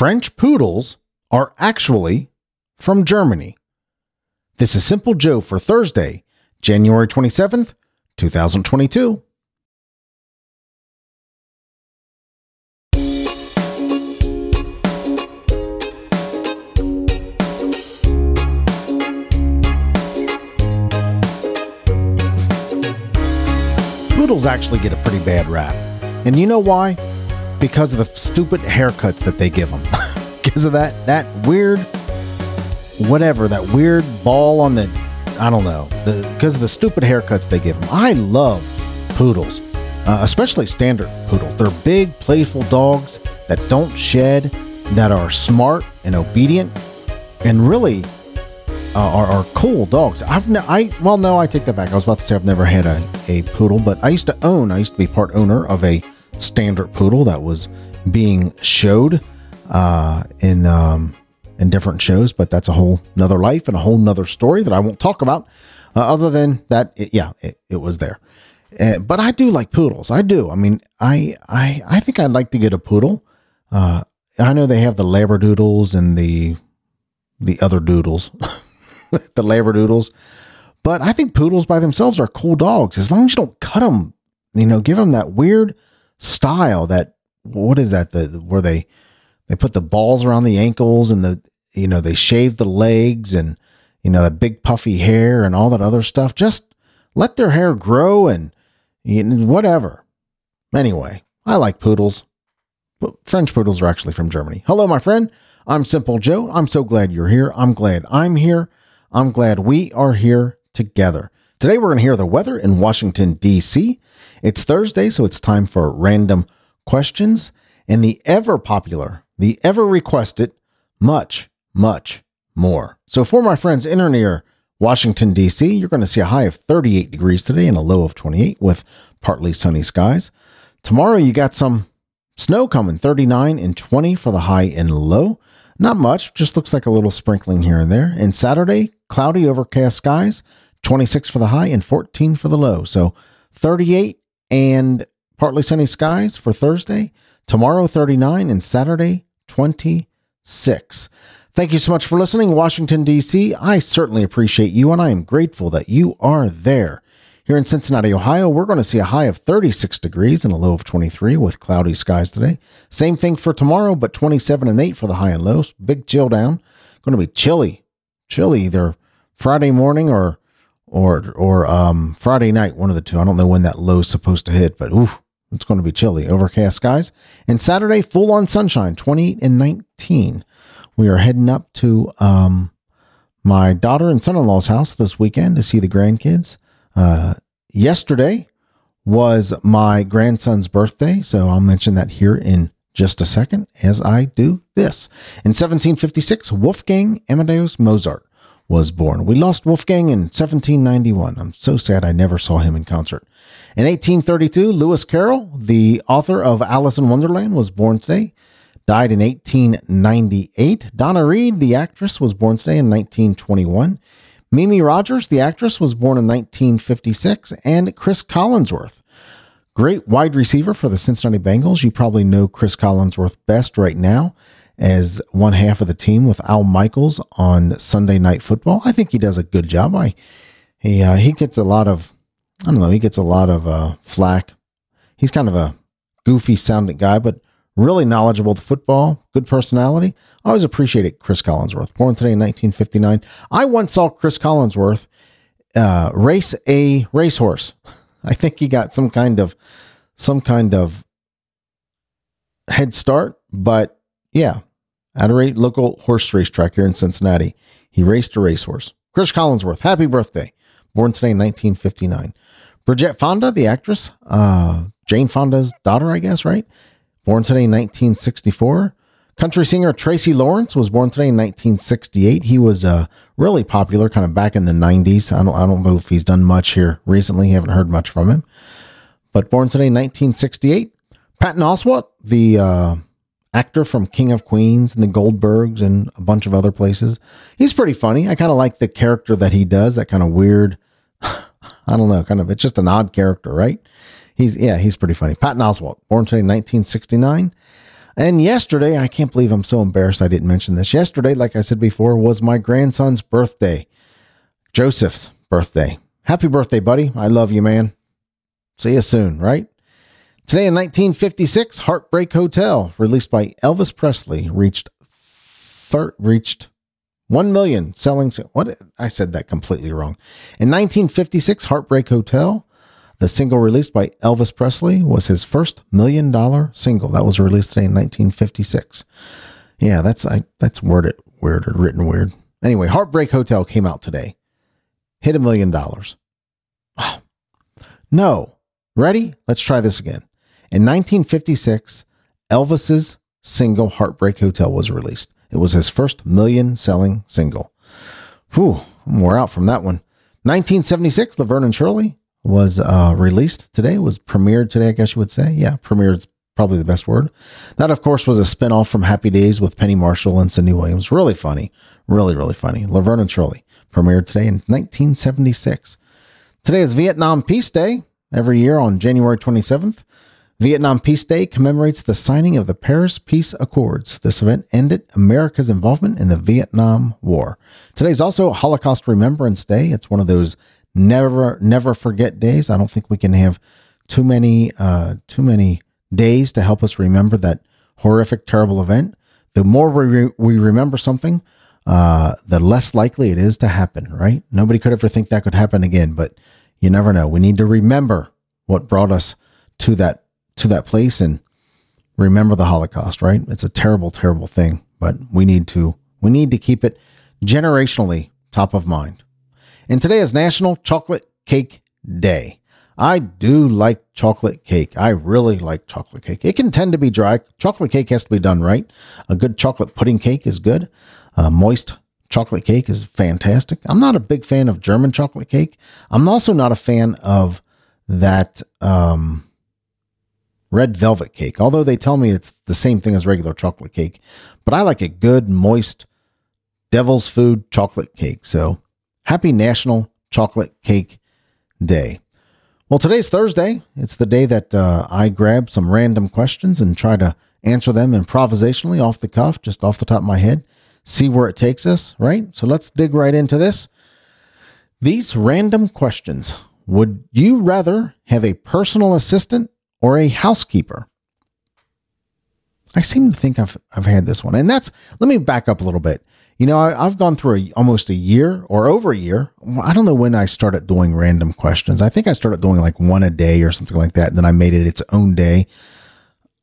French poodles are actually from Germany. This is Simple Joe for Thursday, January 27th, 2022. Poodles actually get a pretty bad rap. And you know why? Because of the stupid haircuts that they give them. because of that that weird whatever, that weird ball on the I don't know. Because of the stupid haircuts they give them. I love poodles. Uh, especially standard poodles. They're big, playful dogs that don't shed, that are smart and obedient, and really uh, are, are cool dogs. I've ne- I well no, I take that back. I was about to say I've never had a, a poodle, but I used to own. I used to be part owner of a standard poodle that was being showed uh, in um, in different shows. But that's a whole nother life and a whole nother story that I won't talk about. Uh, other than that, it, yeah, it, it was there. Uh, but I do like poodles. I do. I mean, I I I think I'd like to get a poodle. Uh, I know they have the labradoodles and the the other doodles. the labradoodles. But I think poodles by themselves are cool dogs as long as you don't cut them. You know, give them that weird style. That what is that? The where they they put the balls around the ankles and the you know they shave the legs and you know the big puffy hair and all that other stuff. Just let their hair grow and you know, whatever. Anyway, I like poodles. But French poodles are actually from Germany. Hello, my friend. I'm Simple Joe. I'm so glad you're here. I'm glad I'm here. I'm glad we are here together. Today we're going to hear the weather in Washington, D.C. It's Thursday, so it's time for random questions and the ever popular, the ever requested, much, much more. So for my friends in or near Washington, D.C., you're going to see a high of 38 degrees today and a low of 28 with partly sunny skies. Tomorrow you got some snow coming, 39 and 20 for the high and low. Not much, just looks like a little sprinkling here and there. And Saturday, cloudy, overcast skies, 26 for the high and 14 for the low. So 38 and partly sunny skies for Thursday. Tomorrow, 39 and Saturday, 26. Thank you so much for listening, Washington, D.C. I certainly appreciate you and I am grateful that you are there. Here in Cincinnati, Ohio, we're going to see a high of 36 degrees and a low of 23 with cloudy skies today. Same thing for tomorrow, but 27 and 8 for the high and lows. Big chill down. Going to be chilly, chilly either Friday morning or or or um, Friday night, one of the two. I don't know when that low is supposed to hit, but it's going to be chilly. Overcast skies. And Saturday, full on sunshine, 28 and 19. We are heading up to um, my daughter and son in law's house this weekend to see the grandkids. Uh, yesterday was my grandson's birthday, so I'll mention that here in just a second as I do this. In 1756, Wolfgang Amadeus Mozart was born. We lost Wolfgang in 1791. I'm so sad I never saw him in concert. In 1832, Lewis Carroll, the author of Alice in Wonderland, was born today. Died in 1898. Donna Reed, the actress, was born today in 1921. Mimi Rogers, the actress, was born in 1956, and Chris Collinsworth, great wide receiver for the Cincinnati Bengals. You probably know Chris Collinsworth best right now as one half of the team with Al Michaels on Sunday Night Football. I think he does a good job. I he uh, he gets a lot of I don't know he gets a lot of uh, flack. He's kind of a goofy sounding guy, but really knowledgeable to football, good personality. I always appreciate it. Chris Collinsworth. Born today in 1959. I once saw Chris Collinsworth uh, race a racehorse. I think he got some kind of some kind of head start, but yeah, at a local horse racetrack here in Cincinnati, he raced a racehorse. Chris Collinsworth, happy birthday! Born today in 1959. Bridget Fonda, the actress, uh, Jane Fonda's daughter, I guess, right? Born today in 1964. Country singer Tracy Lawrence was born today in 1968. He was uh, really popular kind of back in the 90s. I don't, I don't know if he's done much here recently. Haven't heard much from him. But born today in 1968. Patton Oswalt, the uh, actor from King of Queens and the Goldbergs and a bunch of other places. He's pretty funny. I kind of like the character that he does, that kind of weird, I don't know, kind of, it's just an odd character, right? He's, yeah, he's pretty funny. Patton Oswalt, born today in 1969. And yesterday, I can't believe I'm so embarrassed I didn't mention this. Yesterday, like I said before, was my grandson's birthday, Joseph's birthday. Happy birthday, buddy. I love you, man. See you soon, right? Today in 1956, Heartbreak Hotel, released by Elvis Presley, reached thir- reached 1 million selling what I said that completely wrong. In 1956, Heartbreak Hotel, the single released by Elvis Presley was his first million dollar single. That was released today in 1956. Yeah, that's I that's worded weird or written weird. Anyway, Heartbreak Hotel came out today. Hit a million dollars. No. Ready? Let's try this again. In 1956, Elvis's single Heartbreak Hotel was released. It was his first million selling single. Whew, I'm wore out from that one. 1976, Laverne and Shirley was uh, released today, was premiered today, I guess you would say. Yeah, premiered is probably the best word. That, of course, was a spinoff from Happy Days with Penny Marshall and Cindy Williams. Really funny. Really, really funny. Laverne and Shirley premiered today in 1976. Today is Vietnam Peace Day. Every year on January 27th, Vietnam Peace Day commemorates the signing of the Paris Peace Accords. This event ended America's involvement in the Vietnam War. Today is also Holocaust Remembrance Day. It's one of those never never forget days. I don't think we can have too many uh, too many days to help us remember that horrific, terrible event. The more we, re- we remember something, uh, the less likely it is to happen. Right? Nobody could ever think that could happen again, but you never know. We need to remember what brought us to that to that place and remember the Holocaust, right? It's a terrible, terrible thing, but we need to we need to keep it generationally top of mind. And today is National Chocolate Cake Day. I do like chocolate cake. I really like chocolate cake. It can tend to be dry. Chocolate cake has to be done right. A good chocolate pudding cake is good. A moist chocolate cake is fantastic. I'm not a big fan of German chocolate cake. I'm also not a fan of that um, red velvet cake, although they tell me it's the same thing as regular chocolate cake. But I like a good, moist, devil's food chocolate cake. So happy National Chocolate Cake Day. Well, today's Thursday. It's the day that uh, I grab some random questions and try to answer them improvisationally off the cuff, just off the top of my head, see where it takes us, right? So let's dig right into this. These random questions Would you rather have a personal assistant or a housekeeper? I seem to think I've I've had this one, and that's. Let me back up a little bit. You know, I, have gone through a, almost a year or over a year. I don't know when I started doing random questions. I think I started doing like one a day or something like that. And then I made it its own day.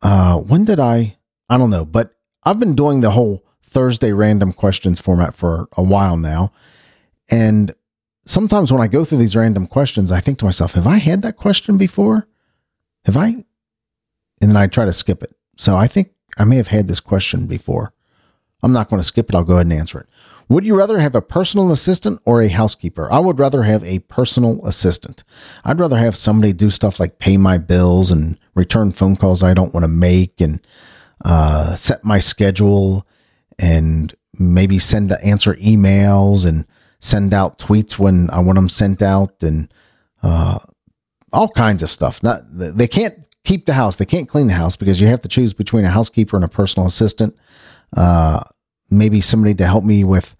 Uh, when did I? I don't know, but I've been doing the whole Thursday random questions format for a while now. And sometimes when I go through these random questions, I think to myself, have I had that question before? Have I? And then I try to skip it. So I think I may have had this question before. I'm not going to skip it. I'll go ahead and answer it. Would you rather have a personal assistant or a housekeeper? I would rather have a personal assistant. I'd rather have somebody do stuff like pay my bills and return phone calls I don't want to make and uh, set my schedule and maybe send to answer emails and send out tweets when I want them sent out and uh, all kinds of stuff. Not they can't keep the house. They can't clean the house because you have to choose between a housekeeper and a personal assistant. Uh, maybe somebody to help me with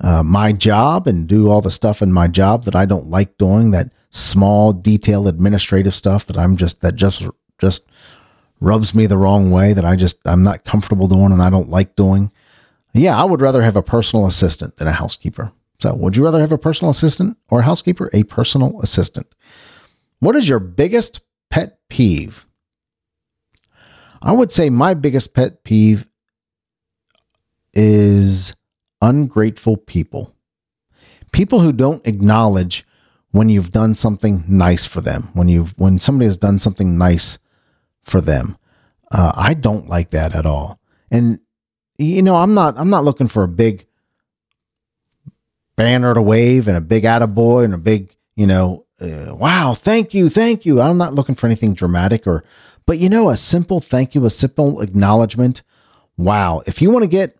uh, my job and do all the stuff in my job that I don't like doing. That small, detailed administrative stuff that I'm just that just just rubs me the wrong way. That I just I'm not comfortable doing and I don't like doing. Yeah, I would rather have a personal assistant than a housekeeper. So, would you rather have a personal assistant or a housekeeper? A personal assistant. What is your biggest pet peeve? I would say my biggest pet peeve is ungrateful people. People who don't acknowledge when you've done something nice for them, when you've when somebody has done something nice for them. Uh, I don't like that at all. And you know, I'm not I'm not looking for a big banner to wave and a big attaboy and a big, you know, uh, wow, thank you, thank you. I'm not looking for anything dramatic or, but you know, a simple thank you, a simple acknowledgement. Wow. If you want to get,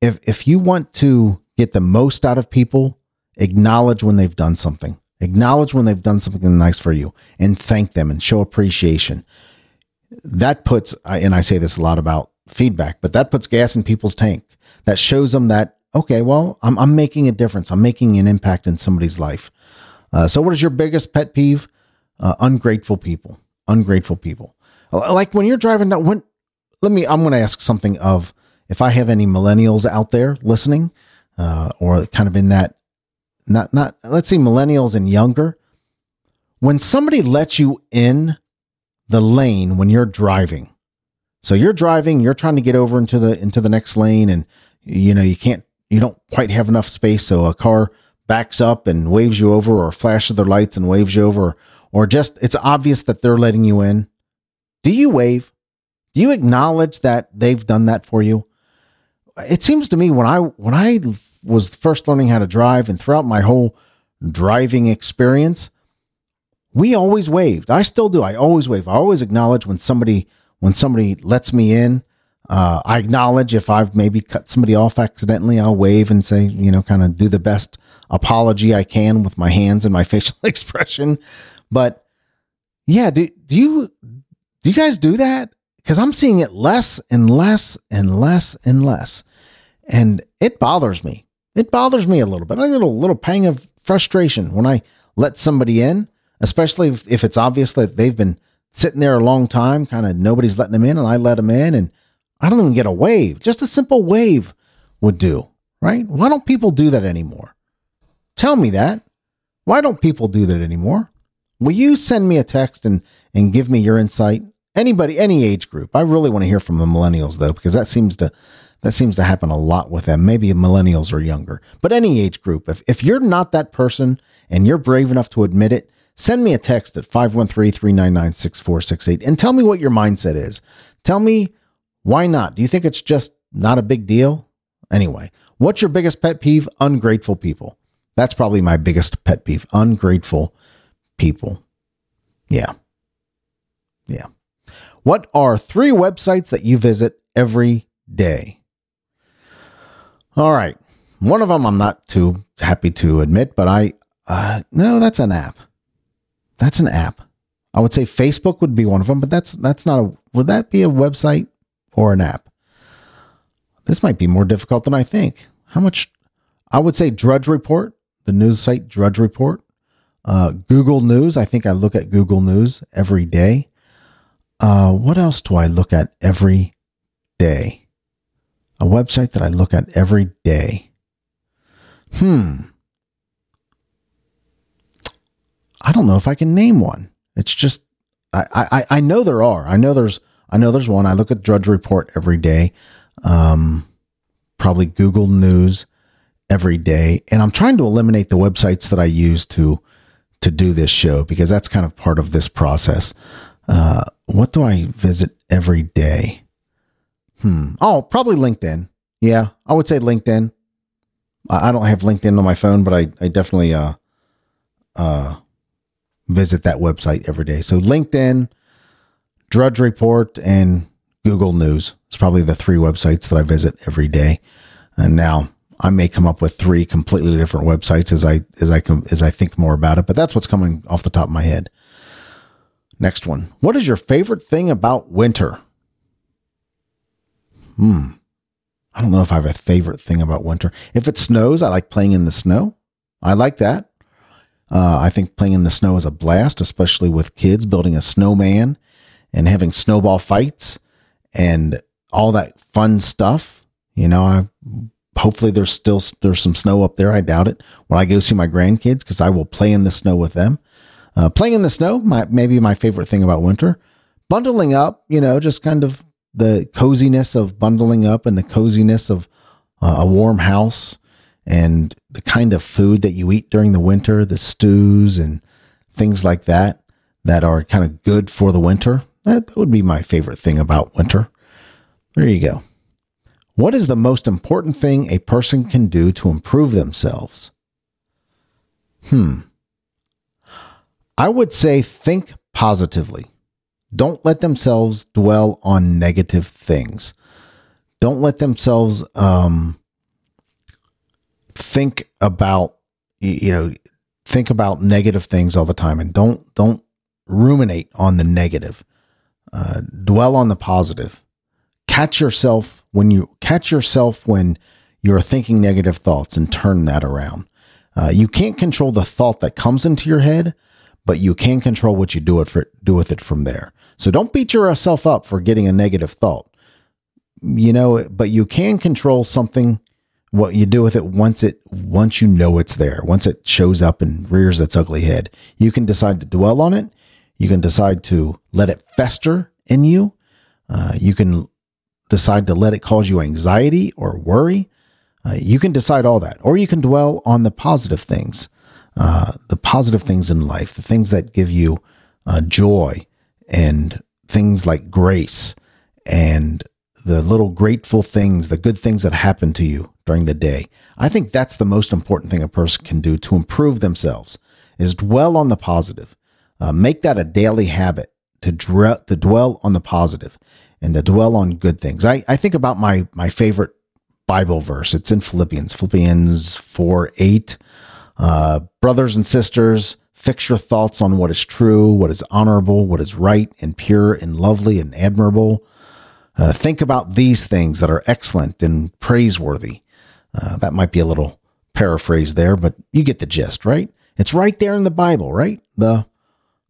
if, if you want to get the most out of people, acknowledge when they've done something, acknowledge when they've done something nice for you and thank them and show appreciation. That puts, and I say this a lot about feedback, but that puts gas in people's tank. That shows them that okay, well, I'm I'm making a difference. I'm making an impact in somebody's life. Uh, so, what is your biggest pet peeve? Uh, ungrateful people. Ungrateful people. Like when you're driving down. When let me. I'm going to ask something of if I have any millennials out there listening, uh, or kind of in that. Not not. Let's see, millennials and younger. When somebody lets you in the lane when you're driving, so you're driving, you're trying to get over into the into the next lane, and you know you can't, you don't quite have enough space, so a car backs up and waves you over, or flashes their lights and waves you over, or just it's obvious that they're letting you in. Do you wave? Do you acknowledge that they've done that for you? It seems to me when I when I was first learning how to drive and throughout my whole driving experience, we always waved. I still do. I always wave. I always acknowledge when somebody when somebody lets me in. Uh, I acknowledge if I've maybe cut somebody off accidentally, I'll wave and say, you know, kind of do the best apology I can with my hands and my facial expression. But yeah, do, do you do you guys do that? Because I'm seeing it less and less and less and less, and it bothers me. It bothers me a little bit. I get a little pang of frustration when I let somebody in, especially if, if it's obvious that they've been sitting there a long time, kind of nobody's letting them in, and I let them in, and I don't even get a wave. Just a simple wave would do, right? Why don't people do that anymore? Tell me that. Why don't people do that anymore? Will you send me a text and, and give me your insight? Anybody, any age group. I really want to hear from the millennials though, because that seems to that seems to happen a lot with them. Maybe millennials are younger, but any age group. If if you're not that person and you're brave enough to admit it, send me a text at 513-399-6468 and tell me what your mindset is. Tell me why not? Do you think it's just not a big deal? Anyway, what's your biggest pet peeve? Ungrateful people. That's probably my biggest pet peeve. Ungrateful people. Yeah. Yeah. What are three websites that you visit every day? All right. One of them I'm not too happy to admit, but I, uh, no, that's an app. That's an app. I would say Facebook would be one of them, but that's, that's not a, would that be a website or an app? This might be more difficult than I think. How much? I would say Drudge Report, the news site Drudge Report. Uh, Google News. I think I look at Google News every day. Uh, what else do I look at every day? A website that I look at every day. Hmm. I don't know if I can name one. It's just I, I, I know there are. I know there's I know there's one. I look at Drudge Report every day. Um, probably Google News every day, and I'm trying to eliminate the websites that I use to to do this show because that's kind of part of this process. Uh, what do I visit every day? Hmm. Oh, probably LinkedIn. Yeah, I would say LinkedIn. I don't have LinkedIn on my phone, but I, I definitely uh, uh, visit that website every day. So LinkedIn, Drudge Report, and Google News. It's probably the three websites that I visit every day. And now I may come up with three completely different websites as I as I com- as I think more about it, but that's what's coming off the top of my head. Next one. What is your favorite thing about winter? Hmm. I don't know if I have a favorite thing about winter. If it snows, I like playing in the snow. I like that. Uh, I think playing in the snow is a blast, especially with kids building a snowman and having snowball fights and all that fun stuff. You know, I hopefully there's still there's some snow up there. I doubt it. When I go see my grandkids, because I will play in the snow with them. Uh, playing in the snow, my, maybe my favorite thing about winter. Bundling up, you know, just kind of the coziness of bundling up and the coziness of uh, a warm house and the kind of food that you eat during the winter, the stews and things like that that are kind of good for the winter. That would be my favorite thing about winter. There you go. What is the most important thing a person can do to improve themselves? Hmm. I would say think positively. Don't let themselves dwell on negative things. Don't let themselves um, think about you know think about negative things all the time, and don't don't ruminate on the negative. Uh, dwell on the positive catch yourself when you catch yourself when you're thinking negative thoughts and turn that around. Uh, you can't control the thought that comes into your head, but you can control what you do it for, do with it from there. So don't beat yourself up for getting a negative thought. You know, but you can control something what you do with it once it once you know it's there once it shows up and rears its ugly head you can decide to dwell on it you can decide to let it fester in you uh, you can decide to let it cause you anxiety or worry uh, you can decide all that or you can dwell on the positive things uh, the positive things in life the things that give you uh, joy and things like grace and the little grateful things the good things that happen to you during the day. I think that's the most important thing a person can do to improve themselves is dwell on the positive. Uh, make that a daily habit to, to dwell on the positive and to dwell on good things. I, I think about my, my favorite Bible verse. It's in Philippians, Philippians 4 8. Uh, brothers and sisters, fix your thoughts on what is true, what is honorable, what is right and pure and lovely and admirable. Uh, think about these things that are excellent and praiseworthy. Uh, that might be a little paraphrase there, but you get the gist, right? It's right there in the Bible, right? The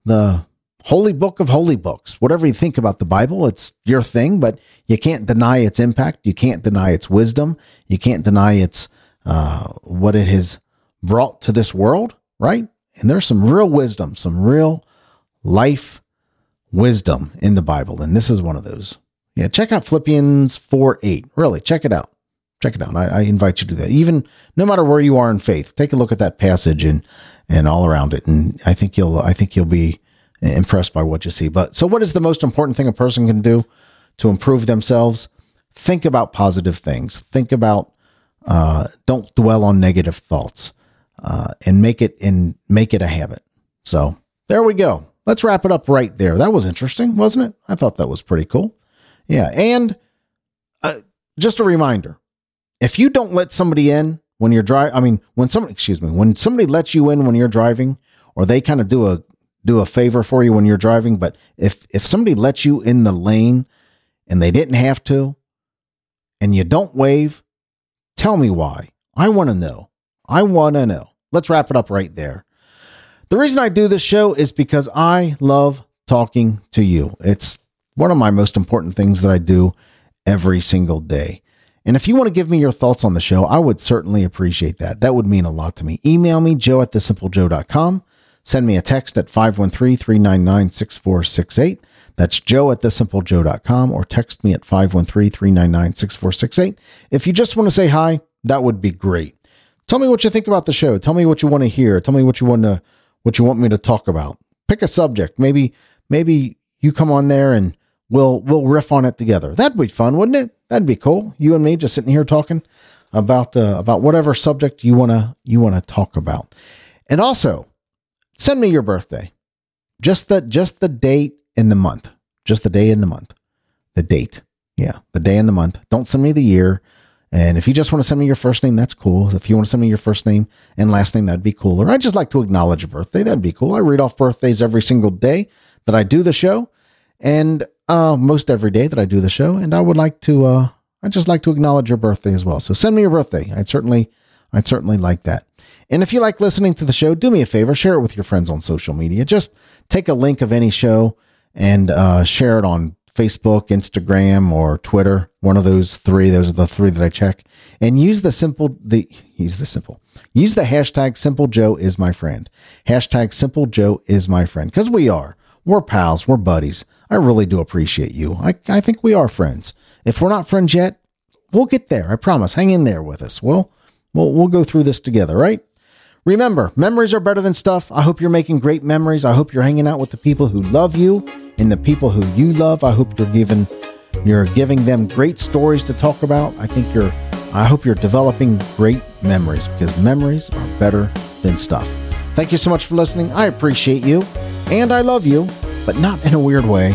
the holy book of holy books. Whatever you think about the Bible, it's your thing, but you can't deny its impact. You can't deny its wisdom. You can't deny its uh, what it has brought to this world, right? And there's some real wisdom, some real life wisdom in the Bible, and this is one of those. Yeah, check out Philippians 4 8. Really, check it out check it out. I, I, invite you to do that. Even no matter where you are in faith, take a look at that passage and and all around it, and I think you'll I think you'll be impressed by what you see. But so, what is the most important thing a person can do to improve themselves? Think about positive things. Think about uh, don't dwell on negative thoughts, uh, and make it and make it a habit. So there we go. Let's wrap it up right there. That was interesting, wasn't it? I thought that was pretty cool. Yeah, and uh, just a reminder if you don't let somebody in when you're driving, I mean, when somebody, excuse me, when somebody lets you in when you're driving, or they kind of do a do a favor for you when you're driving, but if if somebody lets you in the lane and they didn't have to, and you don't wave, tell me why. I want to know. I want to know. Let's wrap it up right there. The reason I do this show is because I love talking to you. It's one of my most important things that I do every single day. And if you want to give me your thoughts on the show, I would certainly appreciate that. That would mean a lot to me. Email me, joe at thesimplejoe.com. Send me a text at 513 399 6468. That's joe at thesimplejoe.com or text me at 513 399 6468. If you just want to say hi, that would be great. Tell me what you think about the show. Tell me what you want to hear. Tell me what you want to what you want me to talk about. Pick a subject. Maybe maybe you come on there and we'll we'll riff on it together. That'd be fun, wouldn't it? That'd be cool. You and me just sitting here talking about uh, about whatever subject you wanna you wanna talk about. And also, send me your birthday. Just the just the date in the month. Just the day in the month. The date. Yeah, the day in the month. Don't send me the year. And if you just want to send me your first name, that's cool. If you want to send me your first name and last name, that'd be cool. Or I just like to acknowledge a birthday. That'd be cool. I read off birthdays every single day that I do the show. And uh, most every day that I do the show, and I would like to, uh, I'd just like to acknowledge your birthday as well. So send me your birthday. I'd certainly, I'd certainly like that. And if you like listening to the show, do me a favor, share it with your friends on social media. Just take a link of any show and uh, share it on Facebook, Instagram, or Twitter. One of those three. Those are the three that I check. And use the simple the use the simple use the hashtag Simple Joe is my friend. Hashtag Simple Joe is my friend because we are. We're pals. We're buddies. I really do appreciate you. I, I think we are friends. If we're not friends yet, we'll get there. I promise. Hang in there with us. We'll, we'll, we'll go through this together, right? Remember, memories are better than stuff. I hope you're making great memories. I hope you're hanging out with the people who love you and the people who you love. I hope you're giving you're giving them great stories to talk about. I think you're I hope you're developing great memories because memories are better than stuff. Thank you so much for listening. I appreciate you and I love you but not in a weird way.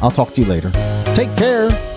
I'll talk to you later. Take care.